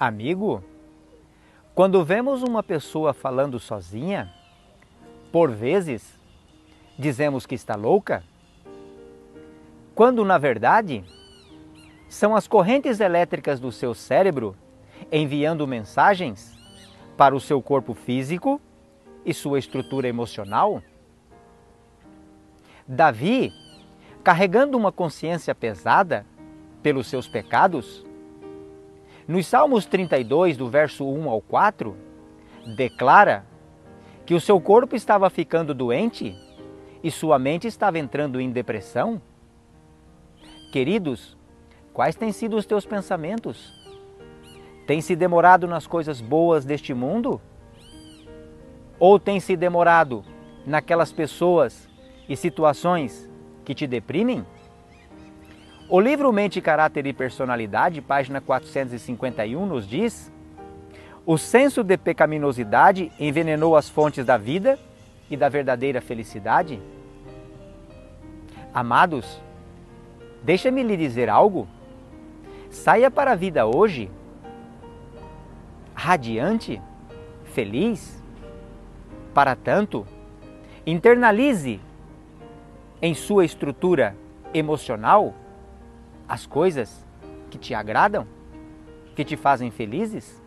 Amigo, quando vemos uma pessoa falando sozinha, por vezes dizemos que está louca, quando na verdade são as correntes elétricas do seu cérebro enviando mensagens para o seu corpo físico e sua estrutura emocional? Davi, carregando uma consciência pesada pelos seus pecados, nos Salmos 32, do verso 1 ao 4, declara que o seu corpo estava ficando doente e sua mente estava entrando em depressão. Queridos, quais têm sido os teus pensamentos? Tem se demorado nas coisas boas deste mundo? Ou tem se demorado naquelas pessoas e situações que te deprimem? O livro Mente, Caráter e Personalidade, página 451, nos diz: O senso de pecaminosidade envenenou as fontes da vida e da verdadeira felicidade? Amados, deixa-me lhe dizer algo. Saia para a vida hoje radiante, feliz. Para tanto, internalize em sua estrutura emocional as coisas que te agradam, que te fazem felizes?